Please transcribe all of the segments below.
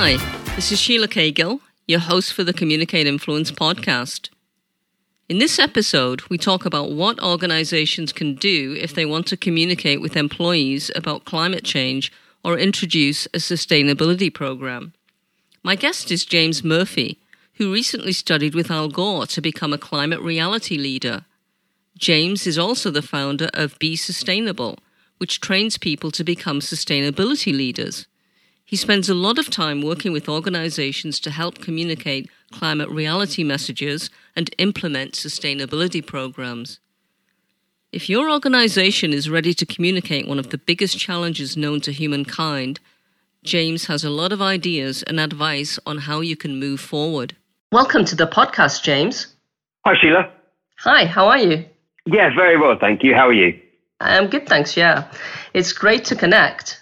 Hi, this is Sheila Cagill, your host for the Communicate Influence podcast. In this episode, we talk about what organizations can do if they want to communicate with employees about climate change or introduce a sustainability program. My guest is James Murphy, who recently studied with Al Gore to become a climate reality leader. James is also the founder of Be Sustainable, which trains people to become sustainability leaders. He spends a lot of time working with organizations to help communicate climate reality messages and implement sustainability programs. If your organization is ready to communicate one of the biggest challenges known to humankind, James has a lot of ideas and advice on how you can move forward. Welcome to the podcast, James. Hi, Sheila. Hi, how are you? Yeah, very well, thank you. How are you? I'm good, thanks. Yeah, it's great to connect.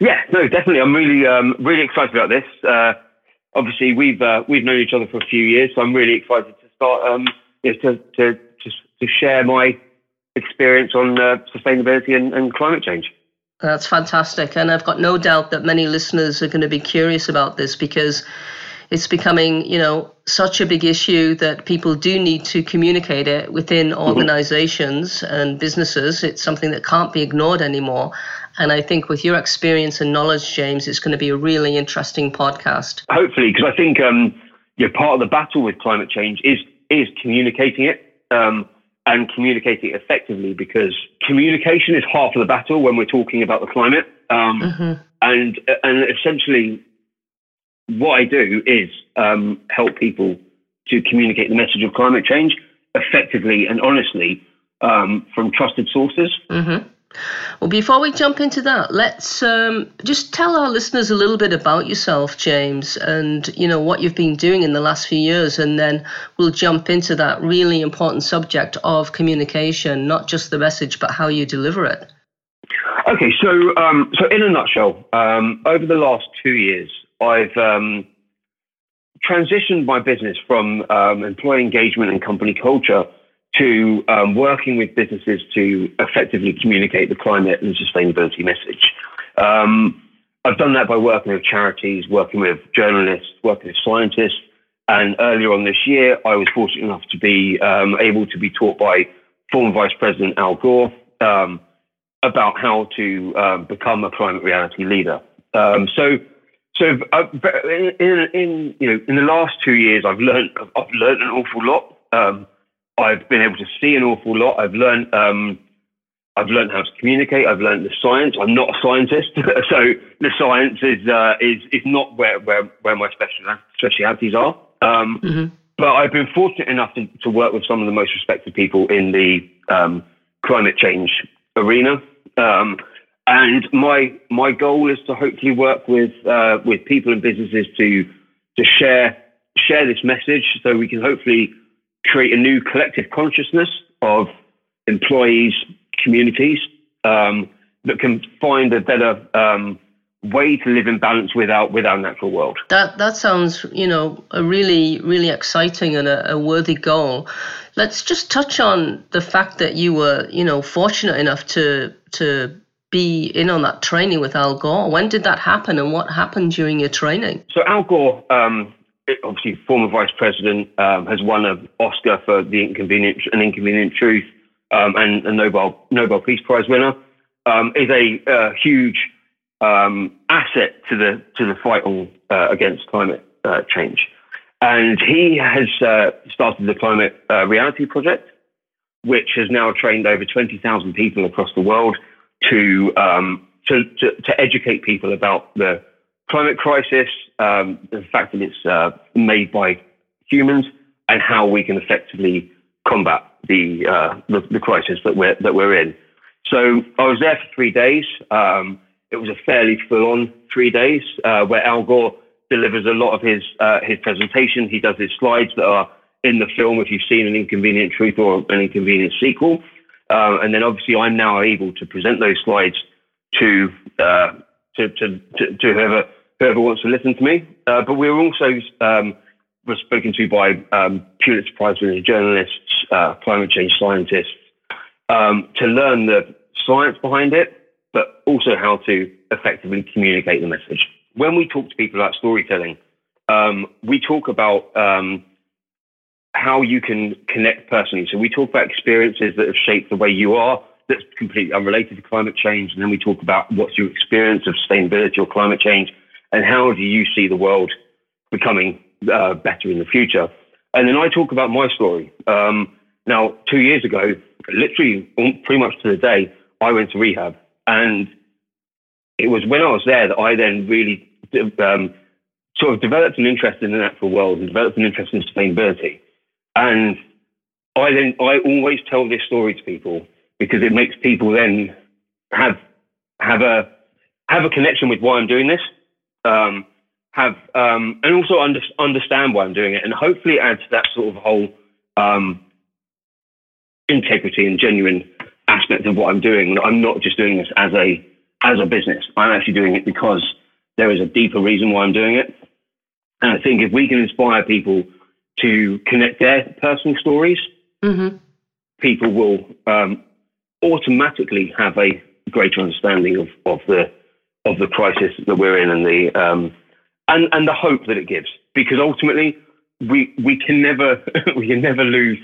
Yeah, no, definitely. I'm really, um, really excited about this. Uh, obviously, we've uh, we've known each other for a few years, so I'm really excited to start um, to, to to to share my experience on uh, sustainability and, and climate change. That's fantastic, and I've got no doubt that many listeners are going to be curious about this because it's becoming, you know, such a big issue that people do need to communicate it within mm-hmm. organizations mm-hmm. and businesses. It's something that can't be ignored anymore. And I think with your experience and knowledge, James, it's going to be a really interesting podcast. Hopefully, because I think um, you know, part of the battle with climate change is is communicating it um, and communicating it effectively. Because communication is half of the battle when we're talking about the climate. Um, mm-hmm. And and essentially, what I do is um, help people to communicate the message of climate change effectively and honestly um, from trusted sources. Mm-hmm. Well, before we jump into that, let's um, just tell our listeners a little bit about yourself, James, and you know what you've been doing in the last few years, and then we'll jump into that really important subject of communication, not just the message, but how you deliver it. Okay, so um, so in a nutshell, um, over the last two years, I've um, transitioned my business from um, employee engagement and company culture to um, working with businesses to effectively communicate the climate and sustainability message. Um, I've done that by working with charities, working with journalists, working with scientists. And earlier on this year, I was fortunate enough to be um, able to be taught by former Vice President Al Gore um, about how to become a climate reality leader. So, so uh, in, in, you know in the last two years, I've learned I've learned an awful lot. Um, I've been able to see an awful lot. I've learned um, I've learned how to communicate. I've learned the science. I'm not a scientist, so the science is uh, is is not where where, where my special, specialities are. Um, mm-hmm. But I've been fortunate enough to, to, work with some of the most respected people in the um, climate change arena. And my my goal is to hopefully work with uh, with people and businesses to to share share this message, so we can hopefully create a new collective consciousness of employees, communities um, that can find a better um, way to live in balance with our with our natural world. That that sounds, you know, a really really exciting and a, a, worthy goal. Let's just touch on the fact that you were, you know, fortunate enough to to be in on that training with Al Gore. When did that happen, and what happened during your training? So Al Gore um, obviously former vice president, um, has won an Oscar for The Inconvenient An Inconvenient Truth, um, and a Nobel Nobel Peace Prize winner, um, is a uh, huge um, asset to the to the fight on uh, against climate uh, change. And he has uh, started the Climate uh, Reality Project, which has now trained over 20,000 people across the world to, um, to, to, to educate people about the climate crisis, um, the fact that it's uh, made by humans, and how we can effectively combat the, uh, the, the crisis that we're that we're in. So I was there for three days. Um, it was a fairly full-on three days uh, where Al Gore delivers a lot of his uh, his presentation. He does his slides that are in the film if you've seen an Inconvenient Truth or an Inconvenient Sequel. Uh, and then obviously I'm now able to present those slides to uh, to, to, to, to whoever whoever wants to listen to me. Uh, but we were also um, were spoken to by um, Pulitzer Prize winning journalists, uh, climate change scientists, um, to learn the science behind it, but also how to effectively communicate the message. when we talk to people about storytelling, um, we talk about um, how you can connect personally. So we talk about experiences that have shaped the way you are. That's completely unrelated to climate change. And then we talk about what's your experience of sustainability or climate change, and how do you see the world becoming uh, better in the future. And then I talk about my story. Um, now, two years ago, literally pretty much to the day, I went to rehab. And it was when I was there that I then really um, sort of developed an interest in the natural world and developed an interest in sustainability. And I then I always tell this story to people because it makes people then have have a have a connection with why I'm doing this. Um, have um, and also under, understand why I'm doing it, and hopefully add to that sort of whole um, integrity and genuine aspect of what I'm doing. I'm not just doing this as a as a business. I'm actually doing it because there is a deeper reason why I'm doing it. And I think if we can inspire people to connect their personal stories, mm-hmm. people will um, automatically have a greater understanding of, of the of the crisis that we're in and the um, and and the hope that it gives. Because ultimately, we we can never we can never lose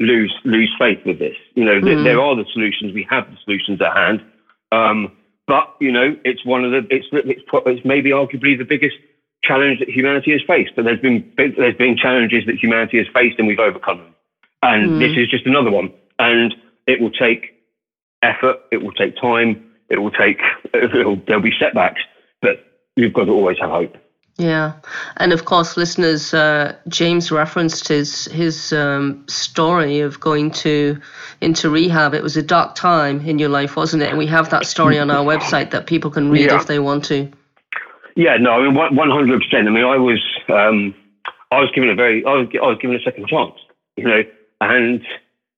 lose lose faith with this. You know, mm. there are the solutions. We have the solutions at hand. Um, but you know, it's one of the it's it's, it's maybe arguably the biggest challenge that humanity has faced. But there's been there's been challenges that humanity has faced, and we've overcome them. And mm. this is just another one. And it will take effort. It will take time. It will take. It'll, there'll be setbacks, but you've got to always have hope. Yeah, and of course, listeners, uh, James referenced his his um, story of going to into rehab. It was a dark time in your life, wasn't it? And we have that story on our website that people can read yeah. if they want to. Yeah, no, I mean one hundred percent. I mean, I was um, I was given a very I was I was given a second chance, you know, and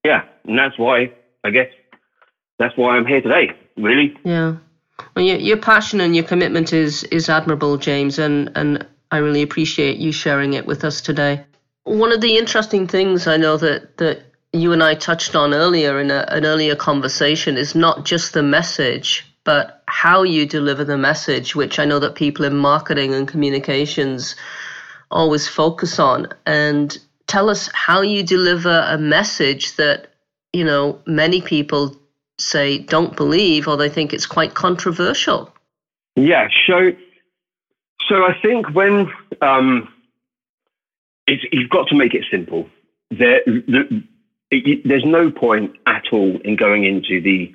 yeah, and that's why I guess that's why I'm here today. Really. Yeah. Well, your, your passion and your commitment is is admirable, James, and and I really appreciate you sharing it with us today. One of the interesting things I know that that you and I touched on earlier in a, an earlier conversation is not just the message, but how you deliver the message, which I know that people in marketing and communications always focus on. And tell us how you deliver a message that you know many people say don't believe or they think it's quite controversial? Yeah, so so I think when um, you've got to make it simple. There, the, it, there's no point at all in going into the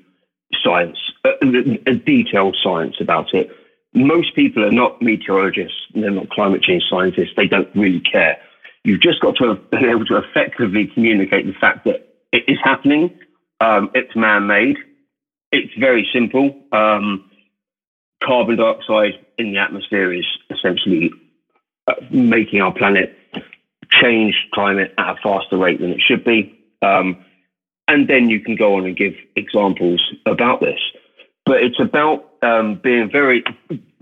science, a, detailed science about it. Most people are not meteorologists, they're not climate change scientists. They don't really care. You've just got to be able to effectively communicate the fact that it is happening um, it's man made. It's very simple. Um, carbon dioxide in the atmosphere is essentially uh, making our planet change climate at a faster rate than it should be. Um, and then you can go on and give examples about this. But it's about um, being very,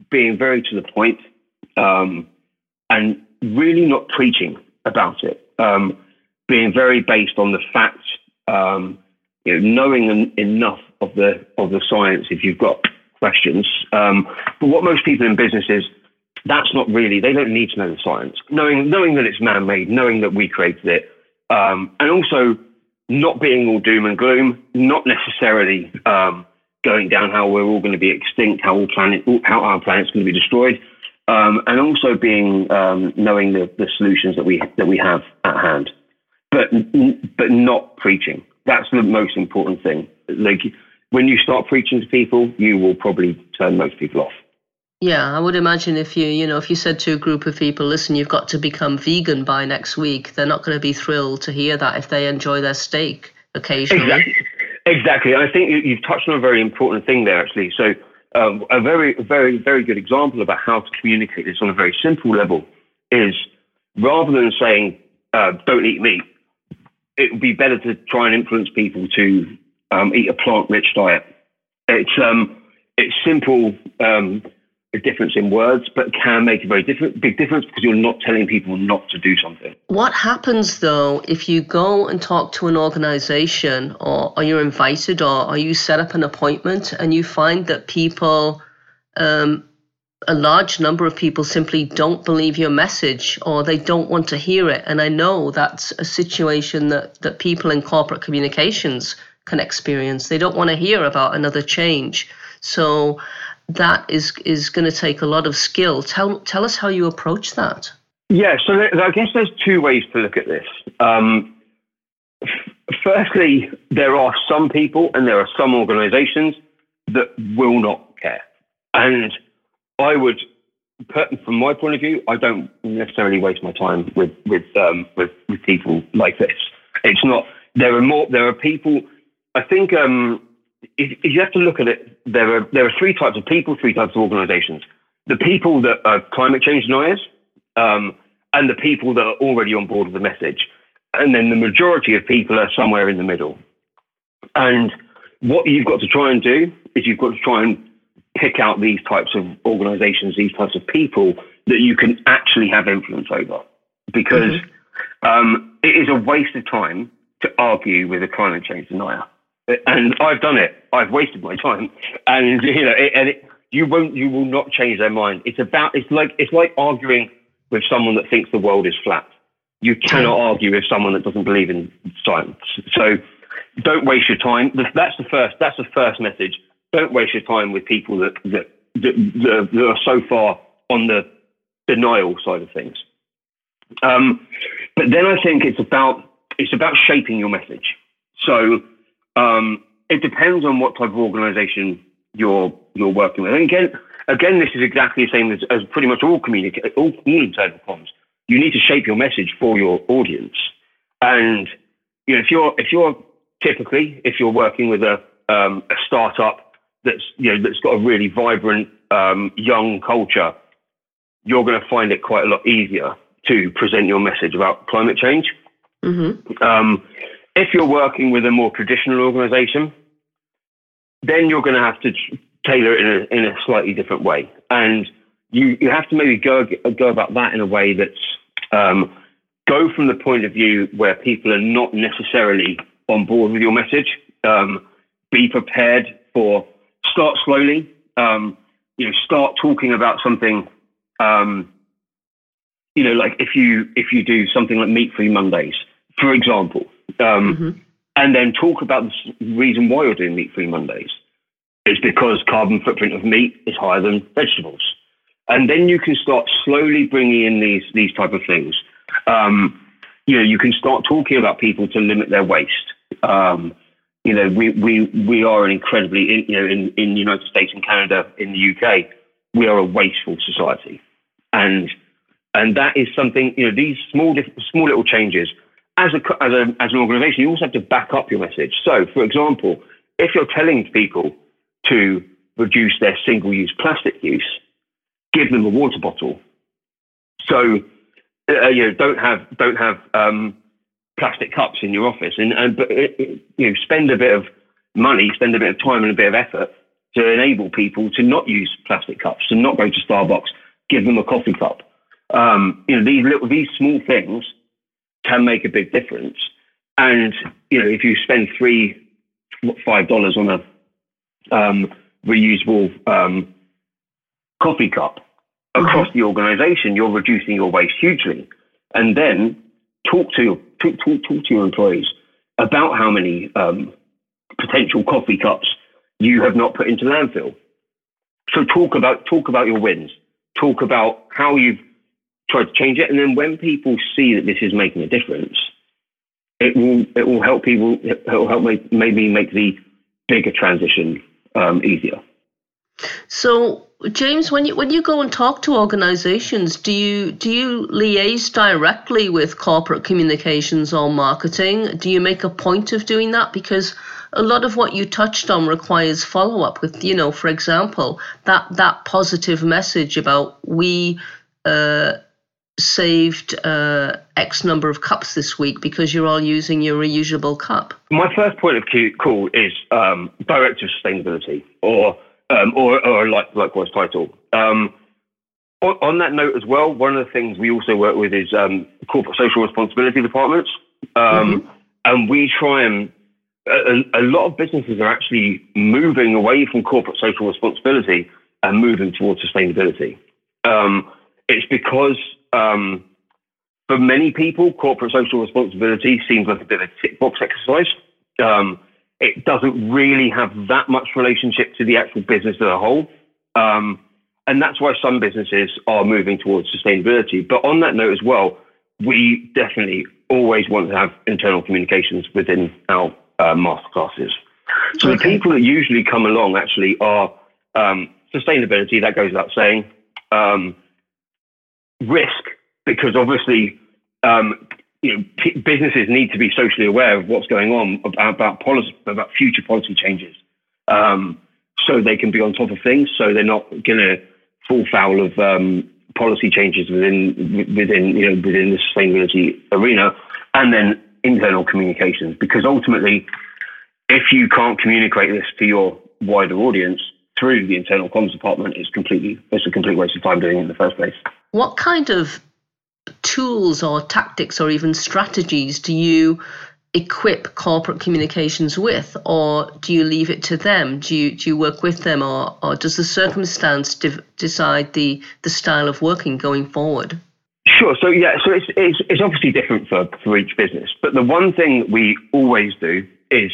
being very to the point, um, and really not preaching about it. Um, being very based on the facts um, you know, knowing enough of the of the science if you've got questions. Um, but what most people in business is that's not really they don't need to know the science. Knowing knowing that it's man made, knowing that we created it, um, and also not being all doom and gloom, not necessarily um, going down how we're all going to be extinct, how all planet how our planet's going to be destroyed. Um, and also being um, knowing the, the solutions that we that we have at hand, but but not preaching that's the most important thing. Like when you start preaching to people, you will probably turn most people off. Yeah, I would imagine if you, you know, if you said to a group of people, listen, you've got to become vegan by next week, they're not going to be thrilled to hear that if they enjoy their steak occasionally. Exactly. Exactly. I think you've touched on a very important thing there, actually. So, um, a very, very, very good example about how to communicate this on a very simple level is rather than saying, uh, don't eat meat, it would be better to try and influence people to um, eat a plant-rich diet. It's um, it's simple, um, a difference in words, but can make a very different, big difference because you're not telling people not to do something. What happens though if you go and talk to an organization, or are you invited, or are you set up an appointment, and you find that people um, a large number of people simply don't believe your message or they don't want to hear it. And I know that's a situation that, that people in corporate communications can experience. They don't want to hear about another change. So that is is going to take a lot of skill. Tell tell us how you approach that. Yeah, so I guess there's two ways to look at this. Um, firstly, there are some people and there are some organisations that will not care, and I would, from my point of view, I don't necessarily waste my time with with um, with, with people like this. It's not. There are more. There are people. I think um, you have to look at it, there are there are three types of people, three types of organisations. The people that are climate change deniers, um, and the people that are already on board with the message, and then the majority of people are somewhere in the middle. And what you've got to try and do is you've got to try and pick out these types of organizations, these types of people that you can actually have influence over. Because mm-hmm. um, it is a waste of time to argue with a climate change denier. And I've done it. I've wasted my time. And you know, it, and it, you won't, you will not change their mind. It's about, it's like, it's like arguing with someone that thinks the world is flat. You cannot argue with someone that doesn't believe in science. So don't waste your time. That's the first. That's the first message don't waste your time with people that that, that, that are so far on the denial side of things. Um, but then I think it's about it's about shaping your message. So um, it depends on what type of organisation you're you're working with. And again, again, this is exactly the same as, as pretty much all communicate all internal comms. You need to shape your message for your audience. And you know, if you're if you're typically if you're working with a um, a startup that's you know that's got a really vibrant um, young culture, you're going to find it quite a lot easier to present your message about climate change. Mm-hmm. Um, if you're working with a more traditional organisation, then you're going to have to tailor it in a, in a slightly different way, and you you have to maybe go go about that in a way that's um, go from the point of view where people are not necessarily on board with your message. Um, be prepared for start slowly. Um, you know, start talking about something. Um, you know, like if you if you do something like Meat Free Mondays, for example, um, mm-hmm. and then talk about the reason why you're doing Meat Free Mondays. It's because carbon footprint of meat is higher than vegetables, and then you can start slowly bringing in these these type of things. Um, you know, you can start talking about people to limit their waste. Um, you know, we, we, we are an incredibly, you know, in, in the United States and Canada, in the UK, we are a wasteful society. And, and that is something, you know, these small, small little changes, as, a, as, a, as an organization, you also have to back up your message. So, for example, if you're telling people to reduce their single use plastic use, give them a water bottle. So, uh, you know, don't have, don't have, um, plastic cups in your office, and, and but it, it, you know, spend a bit of money, spend a bit of time and a bit of effort to enable people to not use plastic cups, to not go to Starbucks, give them a coffee cup. Um, you know, these little, these small things can make a big difference. And you know, if you spend three, five dollars on a um, reusable um, coffee cup across mm-hmm. the organisation, you're reducing your waste hugely. And then talk to talk, talk, talk to your employees about how many um, potential coffee cups you have not put into landfill. So talk about talk about your wins. Talk about how you've tried to change it, and then when people see that this is making a difference, it will it will help people. It will help make, maybe make the bigger transition um, easier. So James, when you when you go and talk to organisations, do you do you liaise directly with corporate communications or marketing? Do you make a point of doing that? Because a lot of what you touched on requires follow up with, you know, for example, that that positive message about we uh, saved uh, X number of cups this week because you're all using your reusable cup. My first point of call is um, director of sustainability or um, or, or like, likewise title. Um, on, on, that note as well, one of the things we also work with is um, corporate social responsibility departments, um, mm-hmm. and we try and a, a, lot of businesses are actually moving away from corporate social responsibility and moving towards sustainability. Um, it's because um, for many people, corporate social responsibility seems like a bit of a tick box exercise. Um, it doesn't really have that much relationship to the actual business as a whole. Um, and that's why some businesses are moving towards sustainability. But on that note as well, we definitely always want to have internal communications within our uh, masterclasses. So okay. the people that usually come along actually are um, sustainability, that goes without saying, um, risk, because obviously um, you know, p- businesses need to be socially aware of what's going on about, about policy, about future policy changes, um, so they can be on top of things. So they're not going to fall foul of um, policy changes within within you know within the sustainability arena, and then internal communications. Because ultimately, if you can't communicate this to your wider audience through the internal comms department, it's completely it's a complete waste of time doing it in the first place. What kind of tools or tactics or even strategies do you equip corporate communications with, or do you leave it to them? Do you do you work with them, or or does the circumstance div- decide the the style of working going forward? Sure. So yeah, so it's, it's it's obviously different for for each business, but the one thing we always do is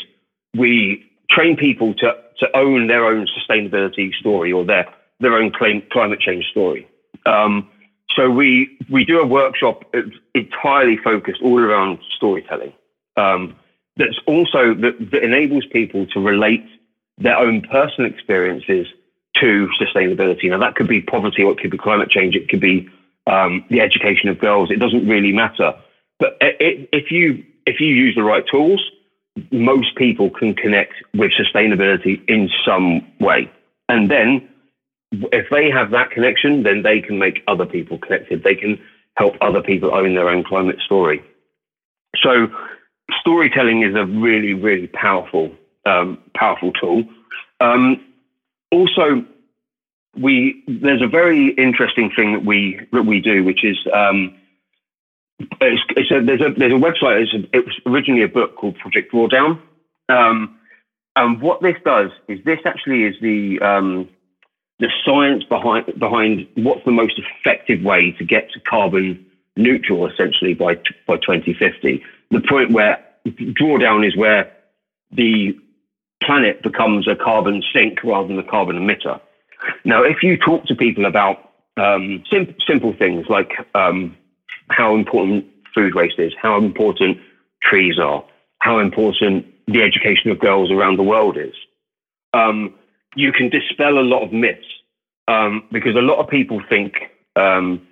we train people to to own their own sustainability story or their their own claim, climate change story. Um, so we we do a workshop entirely focused all around storytelling. Um, that's also that, that enables people to relate their own personal experiences to sustainability. Now that could be poverty, or it could be climate change. It could be um, the education of girls. It doesn't really matter. But it, if you if you use the right tools, most people can connect with sustainability in some way, and then if they have that connection, then they can make other people connected. They can help other people own their own climate story. So storytelling is a really, really powerful, um, powerful tool. Um, also, we there's a very interesting thing that we that we do, which is um, it's, it's a, there's a there's a website. It's a, it was originally a book called Project Drawdown, um, and what this does is this actually is the um, the science behind behind what's the most effective way to get to carbon neutral essentially by by 2050 the point where drawdown is where the planet becomes a carbon sink rather than a carbon emitter. Now if you talk to people about um, sim- simple things like um, how important food waste is how important trees are how important the education of girls around the world is um, you can dispel a lot of myths um, because a lot of people think um,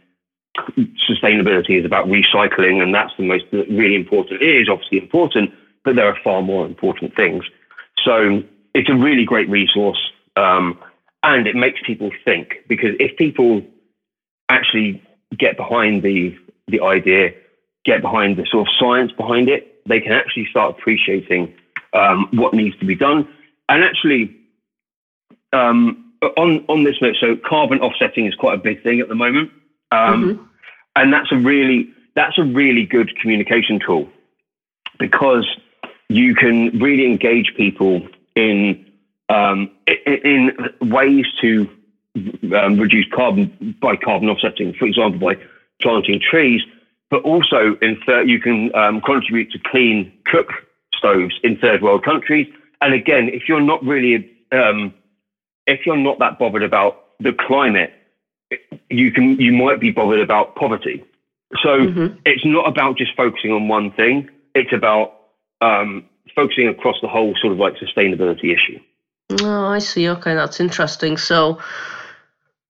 sustainability is about recycling, and that's the most really important. It is obviously important, but there are far more important things. So it's a really great resource, um, and it makes people think because if people actually get behind the the idea, get behind the sort of science behind it, they can actually start appreciating um, what needs to be done, and actually um, on on this note, so carbon offsetting is quite a big thing at the moment, um, mm-hmm. and that's a really that's a really good communication tool because you can really engage people in um, in, ways to um, reduce carbon by carbon offsetting, for example, by planting trees, but also in third, you can um, contribute to clean cook stoves in third world countries. And again, if you're not really um, if you're not that bothered about the climate, you can you might be bothered about poverty. So mm-hmm. it's not about just focusing on one thing. It's about um, focusing across the whole sort of like sustainability issue. Oh, I see. Okay, that's interesting. So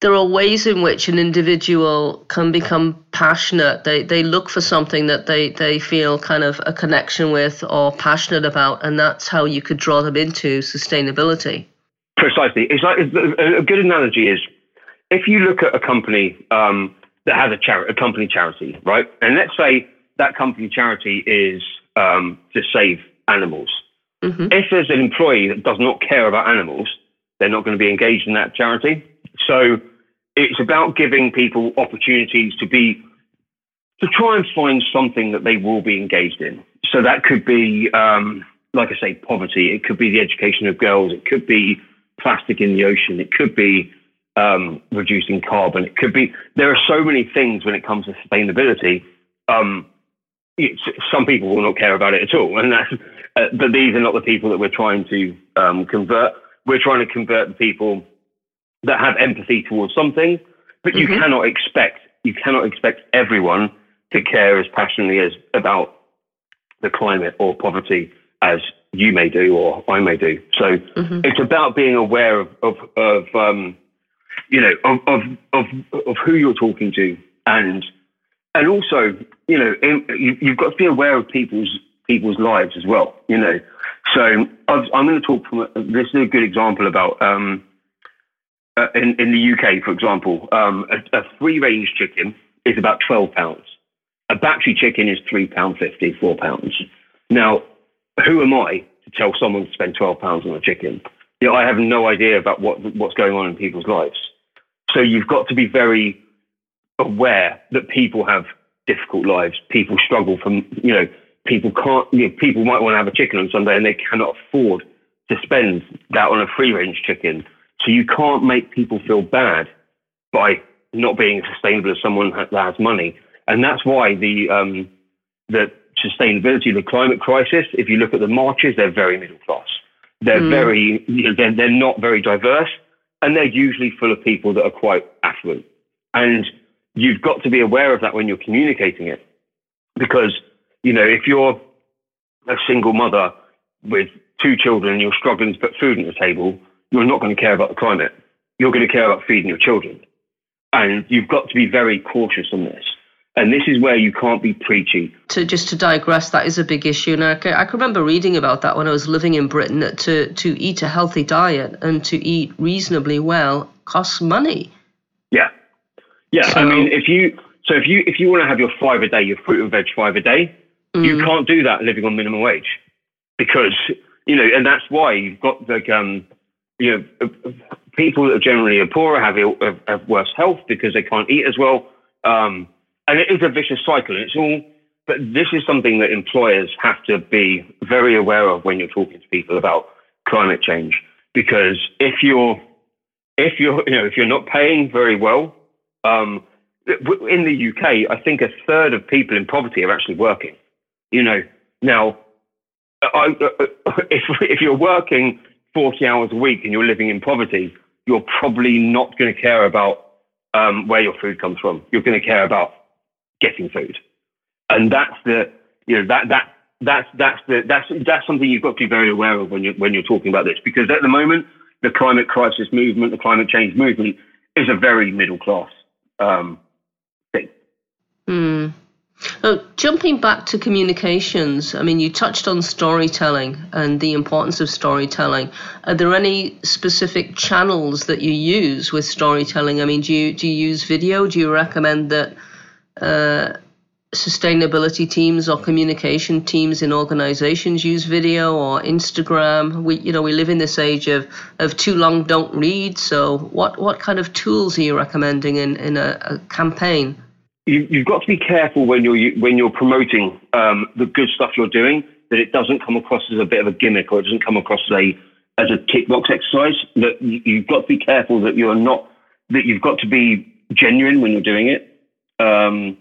there are ways in which an individual can become passionate. They they look for something that they, they feel kind of a connection with or passionate about, and that's how you could draw them into sustainability. Precisely. It's like a good analogy is if you look at a company um, that has a charity, a company charity, right? And let's say that company charity is um, to save animals. Mm-hmm. If there's an employee that does not care about animals, they're not going to be engaged in that charity. So it's about giving people opportunities to be to try and find something that they will be engaged in. So that could be, um, like I say, poverty. It could be the education of girls. It could be plastic in the ocean. It could be um, reducing carbon. It could be there are so many things when it comes to sustainability. Um, some people will not care about it at all, and that's, uh, but these are not the people that we're trying to um, convert. We're trying to convert the people that have empathy towards something, but mm-hmm. you cannot expect you cannot expect everyone to care as passionately as about the climate or poverty as you may do or I may do. So mm-hmm. it's about being aware of of, of um, you know of, of of of who you're talking to and and also you know in, you, you've got to be aware of people's people's lives as well. You know, so i am going to talk from a, this is a good example about. Um, uh, in, in the UK, for example, um, a, a free range chicken is about twelve pounds. A battery chicken is three pound fifty, four pounds. Now, who am I to tell someone to spend twelve pounds on a chicken? You know, I have no idea about what what's going on in people's lives. So you've got to be very aware that people have difficult lives. People struggle from you know people can't you know, people might want to have a chicken on Sunday and they cannot afford to spend that on a free range chicken so you can't make people feel bad by not being as sustainable as someone that has money. And that's why the um, the sustainability, the climate crisis, if you look at the marches, they're very middle class. They're mm. very, you know, they're, they're not very diverse, and they're usually full of people that are quite affluent. And you've got to be aware of that when you're communicating it, because you know if you're a single mother with two children and you're struggling to put food on the table, you're not going to care about the climate. You're going to care about feeding your children. And you've got to be very cautious on this. And this is where you can't be preaching. To just to digress, that is a big issue. And I can, I can remember reading about that when I was living in Britain. That to to eat a healthy diet and to eat reasonably well costs money. Yeah, yeah. So, I mean, if you so if you if you want to have your five a day, your fruit and veg five a day, mm. you can't do that living on minimum wage because you know, and that's why you've got the um, you know, uh, people that are generally are poorer have, Ill, have worse health because they can't eat as well. Um, and it is a vicious cycle. It's all, but this is something that employers have to be very aware of when you're talking to people about climate change. Because if you're, if you're, you know, if you're not paying very well, um, in the UK, I think a third of people in poverty are actually working. You know, now, I, if if you're working 40 hours a week and you're living in poverty, you're probably not going to care about um, where your food comes from. You're going to care about getting food, and that's the you know that that that's that's the that's that's something you've got to be very aware of when you're when you're talking about this because at the moment the climate crisis movement, the climate change movement, is a very middle class um, thing. Mm. Uh, jumping back to communications, I mean, you touched on storytelling and the importance of storytelling. Are there any specific channels that you use with storytelling? I mean, do you do you use video? Do you recommend that uh, sustainability teams or communication teams in organizations use video or Instagram? We, you know, we live in this age of, of too long don't read. So, what what kind of tools are you recommending in in a, a campaign? you, have got to be careful when you're when you're promoting um, the good stuff you're doing that it doesn't come across as a bit of a gimmick or it doesn't come across as a as a tick box exercise. That you've got to be careful that you're not that you've got to be genuine when you're doing it, um,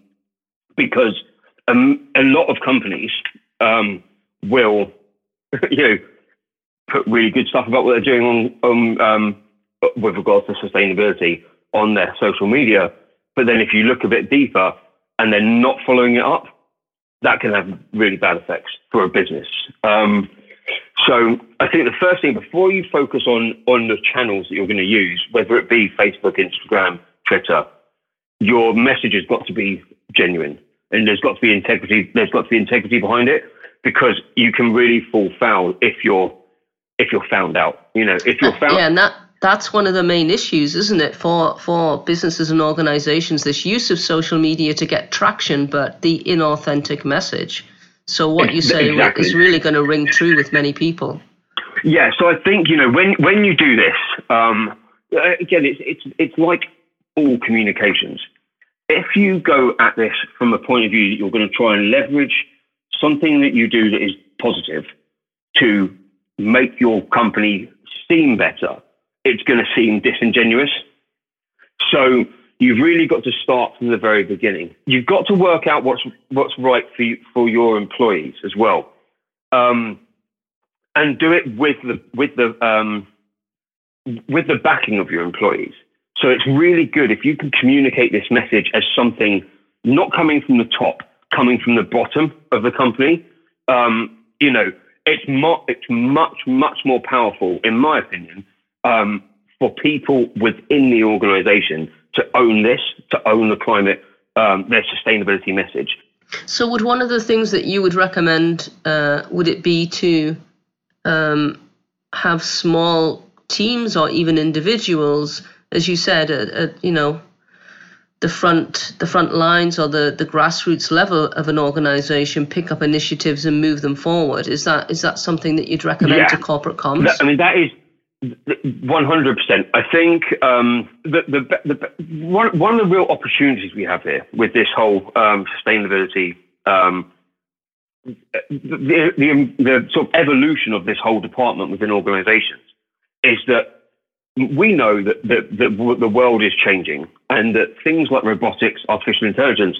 because um, a lot of companies um, will you know put really good stuff about what they're doing on, on um, with regards to sustainability on their social media but then if you look a bit deeper and they're not following it up, that can have really bad effects for a business. Um, so I think the first thing before you focus on on the channels that you're going to use, whether it be Facebook, Instagram, Twitter, your message has got to be genuine, and there's got to be integrity. There's got to be integrity behind it because you can really fall foul if you're if you're found out. You know, if you're found. Yeah, and that that's one of the main issues, isn't it, for, for businesses and organizations, this use of social media to get traction, but the inauthentic message. So what you say exactly. is really going to ring true with many people. Yeah, so I think, you know, when, when you do this, um, again, it's, it's, it's like all communications. If you go at this from a point of view that you're going to try and leverage something that you do that is positive to make your company seem better, it's going to seem disingenuous. So you've really got to start from the very beginning. You've got to work out what's what's right for you, for your employees as well, um, and do it with the with the um, with the backing of your employees. So it's really good if you can communicate this message as something not coming from the top, coming from the bottom of the company. Um, you know, it's, it's much, much more powerful, in my opinion, um, for people within the organization to own this, to own the climate, um, their sustainability message. So, would one of the things that you would recommend uh, would it be to um, have small teams or even individuals, as you said, at, at, you know the front the front lines or the, the grassroots level of an organization pick up initiatives and move them forward? Is that is that something that you'd recommend yeah. to corporate comms? I mean, that is 100%. I think um, the, the, the, one, one of the real opportunities we have here with this whole um, sustainability, um, the, the, the, sort of evolution of this whole department within organizations is that we know that, that, that the world is changing and that things like robotics, artificial intelligence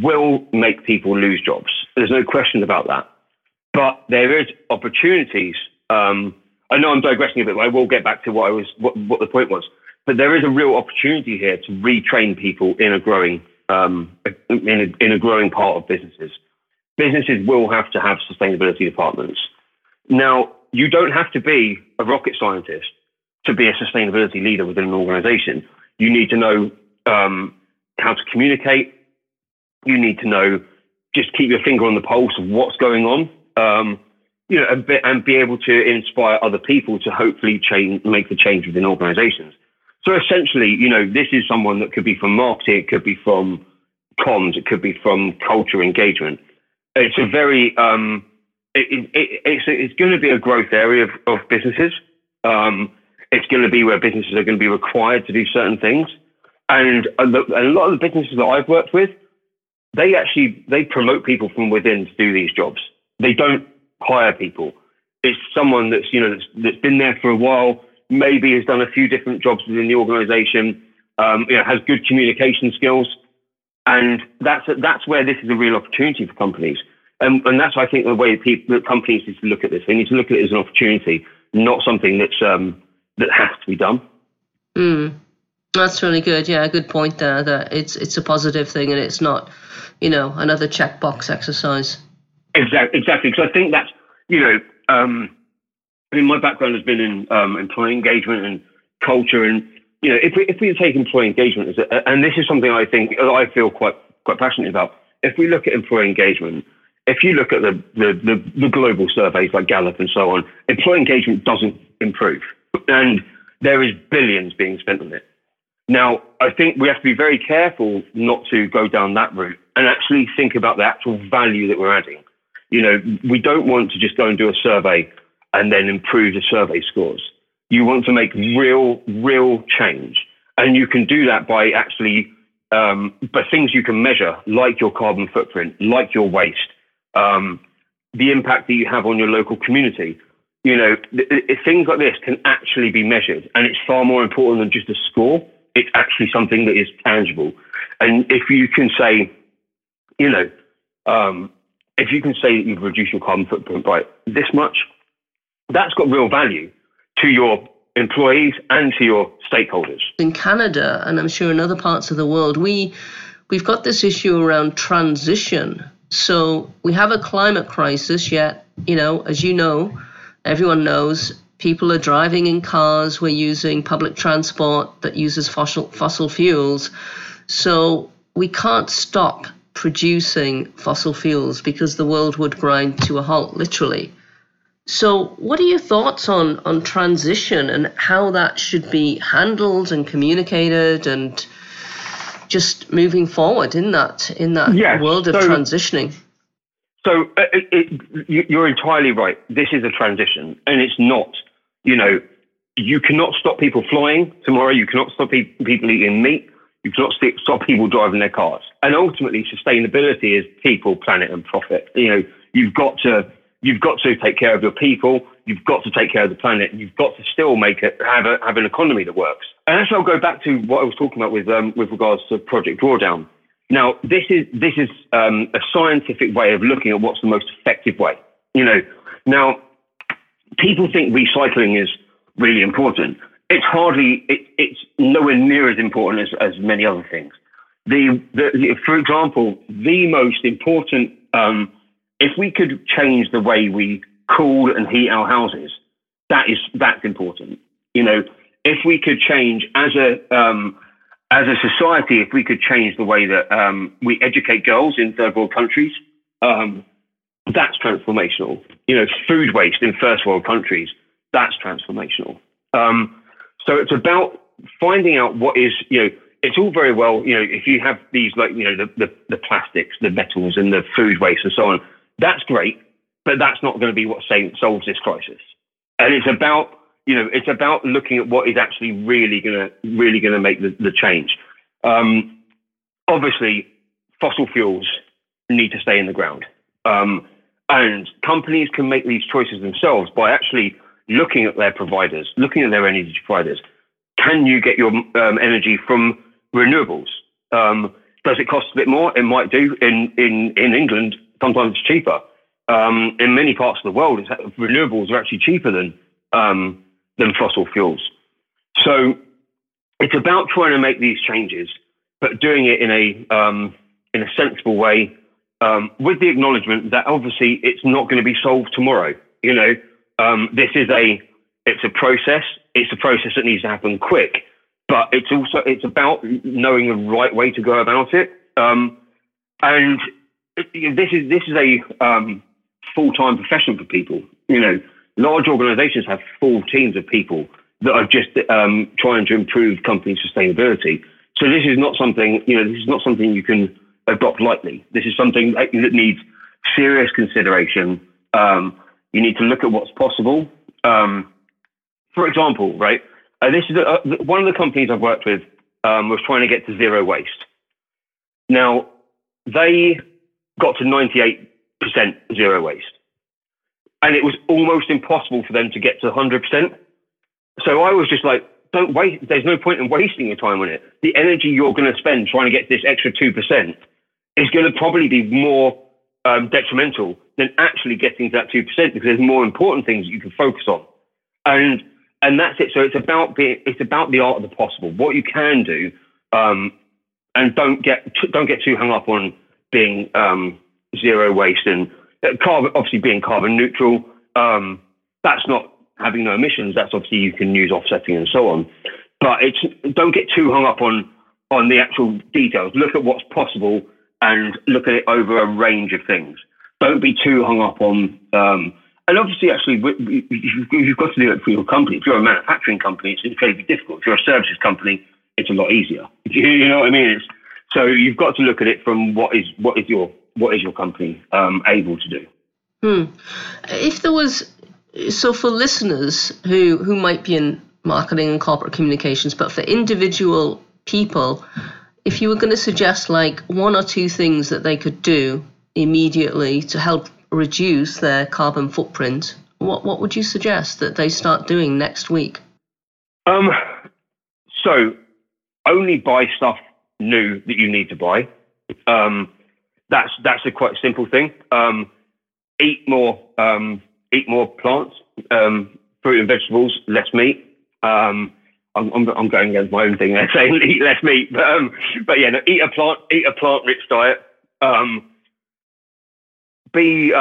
will make people lose jobs. There's no question about that. But there is opportunities. Um, I know I'm digressing a bit, but I will get back to what I was what, what the point was. But there is a real opportunity here to retrain people in a growing um, in, a, in a growing part of businesses. Businesses will have to have sustainability departments. Now, you don't have to be a rocket scientist to be a sustainability leader within an organization. You need to know um, how to communicate. You need to know, just keep your finger on the pulse of what's going on. Um, you know, and be, and be, able to inspire other people to hopefully change, make the change within organizations. So essentially, you know, this is someone that could be from marketing, it could be from comms, it could be from culture engagement. It's a very, um, it, it, it's, it's going to be a growth area of, of businesses. Um, it's going to be where businesses are going to be required to do certain things. And a, lot of the businesses that I've worked with, they actually they promote people from within to do these jobs. They don't hire people. It's someone that's you know that's, that's been there for a while, maybe has done a few different jobs within the organisation, um, you know, has good communication skills, and that's that's where this is a real opportunity for companies. And, and that's I think the way people, companies need to look at this. They need to look at it as an opportunity, not something that's um, that has to be done. Mm. That's really good. Yeah, good point there. That it's it's a positive thing and it's not, you know, another checkbox exercise. Exactly. Exactly. Because I think that's you know, um, I mean, my background has been in um, employee engagement and culture, and you know, if we if we take employee engagement as a, and this is something I think I feel quite quite passionate about. If we look at employee engagement, if you look at the the, the, the global surveys like Gallup and so on, employee engagement doesn't improve and there is billions being spent on it. Now, I think we have to be very careful not to go down that route and actually think about the actual value that we're adding. You know, we don't want to just go and do a survey and then improve the survey scores. You want to make real, real change. And you can do that by actually, um, by things you can measure, like your carbon footprint, like your waste, um, the impact that you have on your local community, you know, things like this can actually be measured, and it's far more important than just a score. It's actually something that is tangible. And if you can say, you know, um, if you can say that you've reduced your carbon footprint by this much, that's got real value to your employees and to your stakeholders. In Canada, and I'm sure in other parts of the world, we we've got this issue around transition. So we have a climate crisis, yet, you know, as you know, Everyone knows people are driving in cars, we're using public transport that uses fossil, fossil fuels. So we can't stop producing fossil fuels because the world would grind to a halt, literally. So, what are your thoughts on, on transition and how that should be handled and communicated and just moving forward in that in that yes, world of so, transitioning? So uh, it, it, you're entirely right. This is a transition, and it's not. You know, you cannot stop people flying tomorrow. You cannot stop pe- people eating meat. You cannot st- stop people driving their cars. And ultimately, sustainability is people, planet, and profit. You know, you've got to you've got to take care of your people. You've got to take care of the planet. You've got to still make it have a, have an economy that works. And actually, I'll go back to what I was talking about with um, with regards to Project Drawdown. Now, this is this is um, a scientific way of looking at what's the most effective way. You know, now people think recycling is really important. It's hardly it, it's nowhere near as important as, as many other things. The, the for example, the most important um, if we could change the way we cool and heat our houses, that is that's important. You know, if we could change as a um, as a society, if we could change the way that um, we educate girls in third world countries, um, that's transformational. You know, food waste in first world countries, that's transformational. Um, so it's about finding out what is, you know, it's all very well, you know, if you have these like, you know, the, the, the plastics, the metals and the food waste and so on, that's great, but that's not going to be what solves this crisis. And it's about you know, it's about looking at what is actually really going to really going to make the, the change. Um, obviously, fossil fuels need to stay in the ground, um, and companies can make these choices themselves by actually looking at their providers, looking at their energy providers. Can you get your um, energy from renewables? Um, does it cost a bit more? It might do. In in in England, sometimes it's cheaper. Um, in many parts of the world, renewables are actually cheaper than um, than fossil fuels. So it's about trying to make these changes, but doing it in a um, in a sensible way, um, with the acknowledgement that obviously it's not going to be solved tomorrow. You know, um, this is a it's a process. It's a process that needs to happen quick, but it's also it's about knowing the right way to go about it. Um, and this is this is a um, full time profession for people. You know, large organizations have full teams of people that are just um, trying to improve company sustainability. So this is not something, you know, this is not something you can adopt lightly. This is something that needs serious consideration. Um, you need to look at what's possible. Um, for example, right, uh, this is a, uh, one of the companies I've worked with um, was trying to get to zero waste. Now, they got to 98% zero waste and it was almost impossible for them to get to 100%. So I was just like, don't waste, there's no point in wasting your time on it. The energy you're going to spend trying to get this extra 2% is going to probably be more um, detrimental than actually getting to that 2% because there's more important things you can focus on. And and that's it. So it's about being, it's about the art of the possible. What you can do, um, and don't get don't get too hung up on being um, zero waste and carbon, obviously being carbon neutral, um, that's not having no emissions. That's obviously you can use offsetting and so on. But it's don't get too hung up on on the actual details. Look at what's possible and look at it over a range of things. Don't be too hung up on. Um, and obviously, actually, you've got to do it for your company. If you're a manufacturing company, it's incredibly difficult. If you're a services company, it's a lot easier. You know what I mean? It's, so you've got to look at it from what is what is your what is your company um, able to do? Hmm. If there was, so for listeners who who might be in marketing and corporate communications, but for individual people, if you were going to suggest like one or two things that they could do immediately to help reduce their carbon footprint, what what would you suggest that they start doing next week? Um, so only buy stuff new that you need to buy. Um, that's that's a quite simple thing. Um, eat more um, eat more plants, um, fruit and vegetables, less meat. Um, I'm, I'm, I'm, going against my own thing there, saying eat less meat, but um, but yeah, no, eat a plant eat a plant rich diet. Um, be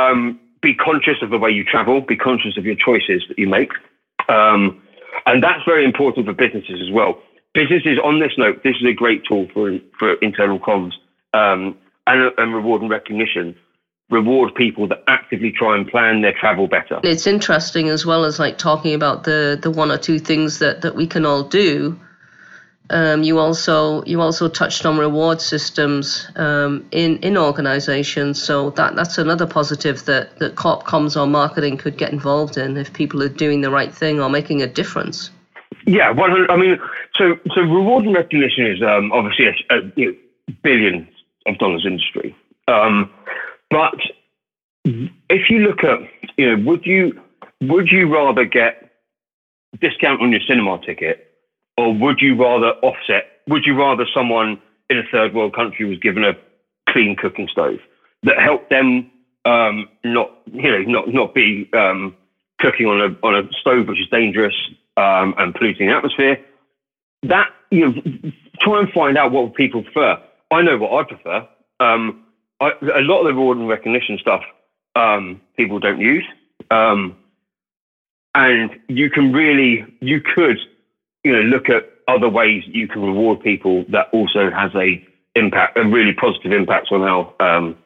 be conscious of the way you travel. Be conscious of your choices that you make, and that's very important for businesses as well. Businesses, on this note, this is a great tool for for internal comms. Um, and, and reward and recognition reward people that actively try and plan their travel better. It's interesting as well as like talking about the the one or two things that that we can all do. Um, you also you also touched on reward systems um, in in organisations, so that that's another positive that that corp comms or marketing could get involved in if people are doing the right thing or making a difference. Yeah, well, I mean, so so reward and recognition is um, obviously a, a you know, billions of dollars industry. Um, but if you look at, you know, would you, would you rather get discount on your cinema ticket, or would you rather offset? Would you rather someone in a third world country was given a clean cooking stove that helped them um, not you know not not be um, cooking on a on a stove which is dangerous um, and polluting the atmosphere. That you know, try and find out what people prefer. I know what I prefer. Um, I, a lot of the reward and recognition stuff um, people don't use, um, and you can really you could you know look at other ways you can reward people that also has a impact a really positive impact on our um,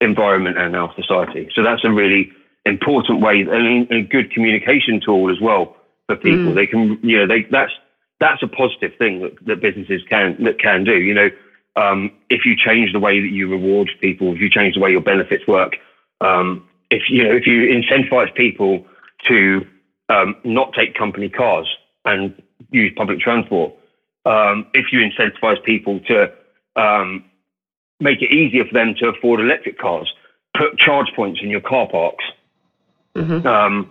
environment and our society. So that's a really important way and a good communication tool as well for people. Mm. They can, you know, they that's that's a positive thing that, that businesses can that can do. You know, um, if you change the way that you reward people, if you change the way your benefits work, um, if you know, if you incentivize people to um, not take company cars and use public transport, um, if you incentivize people to um, make it easier for them to afford electric cars, put charge points in your car parks. Mm-hmm. Um,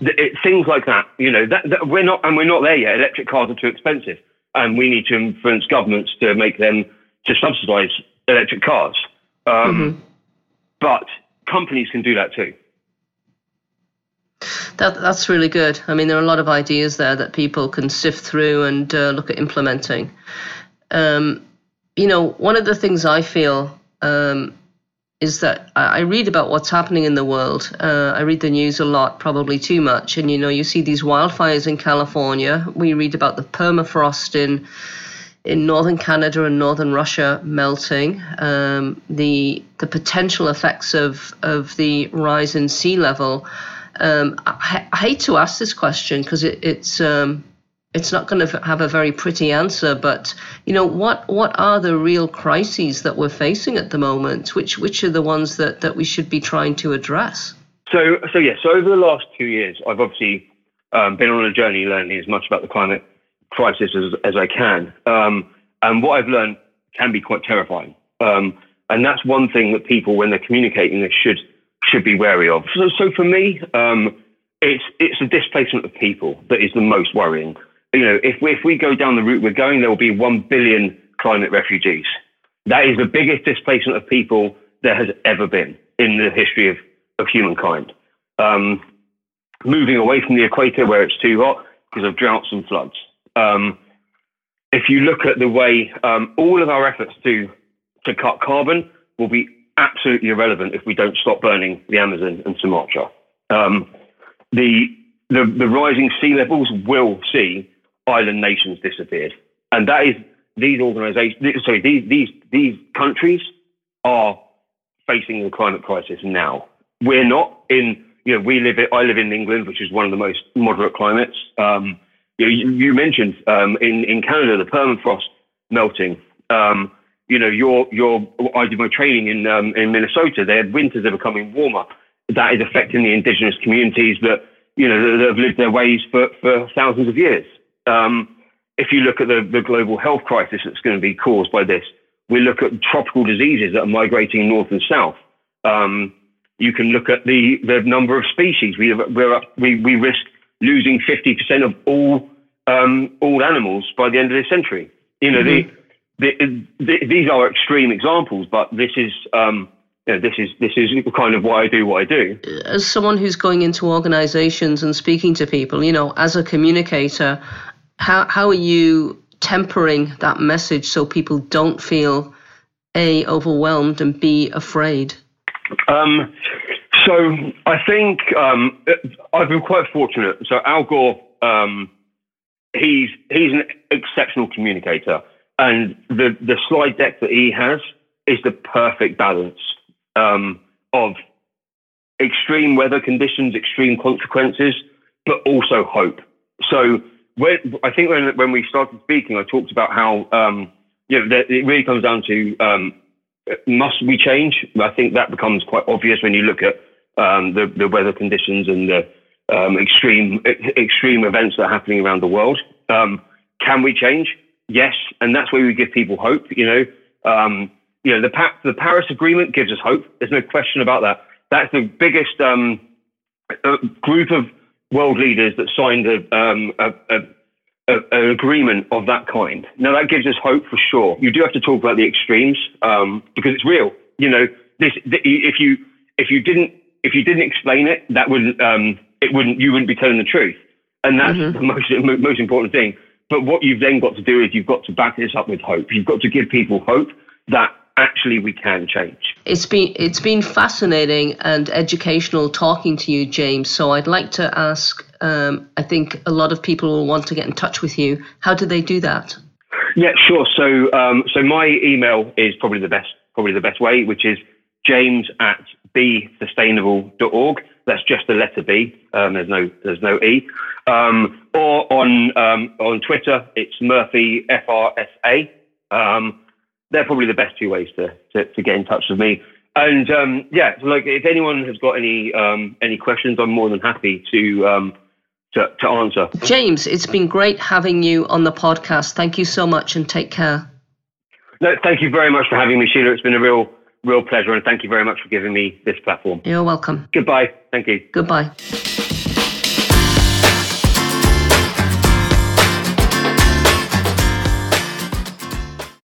it, things like that, you know, that, that, we're not, and we're not there yet. Electric cars are too expensive, and we need to influence governments to make them to subsidise electric cars. Um, mm-hmm. But companies can do that too. That, that's really good. I mean, there are a lot of ideas there that people can sift through and uh, look at implementing. Um, you know, one of the things I feel um, is that I read about what's happening in the world. Uh, I read the news a lot, probably too much. And, you know, you see these wildfires in California. We read about the permafrost in in northern Canada and northern Russia melting, um, the the potential effects of of the rise in sea level. Um, I, I, hate to ask this question because it, it's um, it's not going to have a very pretty answer. But you know, what what are the real crises that we're facing at the moment? Which which are the ones that that we should be trying to address? So so yeah. So over the last two years, I've obviously um, been on a journey learning as much about the climate crisis as, as I can. Um, and what I've learned can be quite terrifying. Um, and that's one thing that people, when they're communicating should should be wary of. So, so for me, um, it's it's the displacement of people that is the most worrying you know, if we, if we go down the route we're going, there will be 1 billion climate refugees. That is the biggest displacement of people there has ever been in the history of, of humankind. Um, moving away from the equator where it's too hot because of droughts and floods. Um, if you look at the way um, all of our efforts to, to cut carbon will be absolutely irrelevant if we don't stop burning the Amazon and Sumatra. Um, the, the, the rising sea levels will see island nations disappeared. And that is these organizations, sorry, these, these, these countries are facing the climate crisis now. We're not in, you know, we live, I live in England, which is one of the most moderate climates. Um, you, you, mentioned um, in, in Canada, the permafrost melting. Um, you know, your, your, I did my training in, um, in Minnesota. Their winters are becoming warmer. That is affecting the indigenous communities that, you know, that have lived their ways for, for thousands of years. Um, if you look at the, the global health crisis that's going to be caused by this, we look at tropical diseases that are migrating north and south. Um, you can look at the, the number of species. We, up, we, we risk losing 50% of all, um, all animals by the end of this century. You know, mm-hmm. the, the, the, these are extreme examples, but this is, um, you know, this is this is kind of why I do what I do. As someone who's going into organizations and speaking to people, you know, as a communicator, how how are you tempering that message so people don't feel a overwhelmed and b afraid? Um, so I think um, I've been quite fortunate. So Al Gore, um, he's he's an exceptional communicator, and the the slide deck that he has is the perfect balance um, of extreme weather conditions, extreme consequences, but also hope. So when, I think when, when we started speaking, I talked about how um, you know it really comes down to um, must we change? I think that becomes quite obvious when you look at um, the, the weather conditions and the um, extreme extreme events that are happening around the world. Um, can we change? Yes, and that's where we give people hope. You know, um, you know the, pa- the Paris Agreement gives us hope. There's no question about that. That's the biggest uh, group of world leaders that signed a, um, a, a, a, an agreement of that kind. Now that gives us hope for sure. You do have to talk about the extremes um, because it's real. You know, this if you if you didn't if you didn't explain it, that wouldn't um, it wouldn't you wouldn't be telling the truth, and that's mm-hmm. the most most important thing. But what you've then got to do is you've got to back this up with hope. You've got to give people hope that actually we can change. It's been it's been fascinating and educational talking to you, James. So I'd like to ask. Um, I think a lot of people will want to get in touch with you. How do they do that? Yeah, sure. So um, so my email is probably the best probably the best way, which is james at bsustainable.org. That's just the letter B. Um, there's no there's no E. Um, or on um, on Twitter, it's Murphy F R S A. Um, they're probably the best two ways to, to, to get in touch with me. And um, yeah, so like if anyone has got any um, any questions, I'm more than happy to, um, to to answer. James, it's been great having you on the podcast. Thank you so much, and take care. No, thank you very much for having me, Sheila. It's been a real real pleasure, and thank you very much for giving me this platform. You're welcome. Goodbye. Thank you. Goodbye.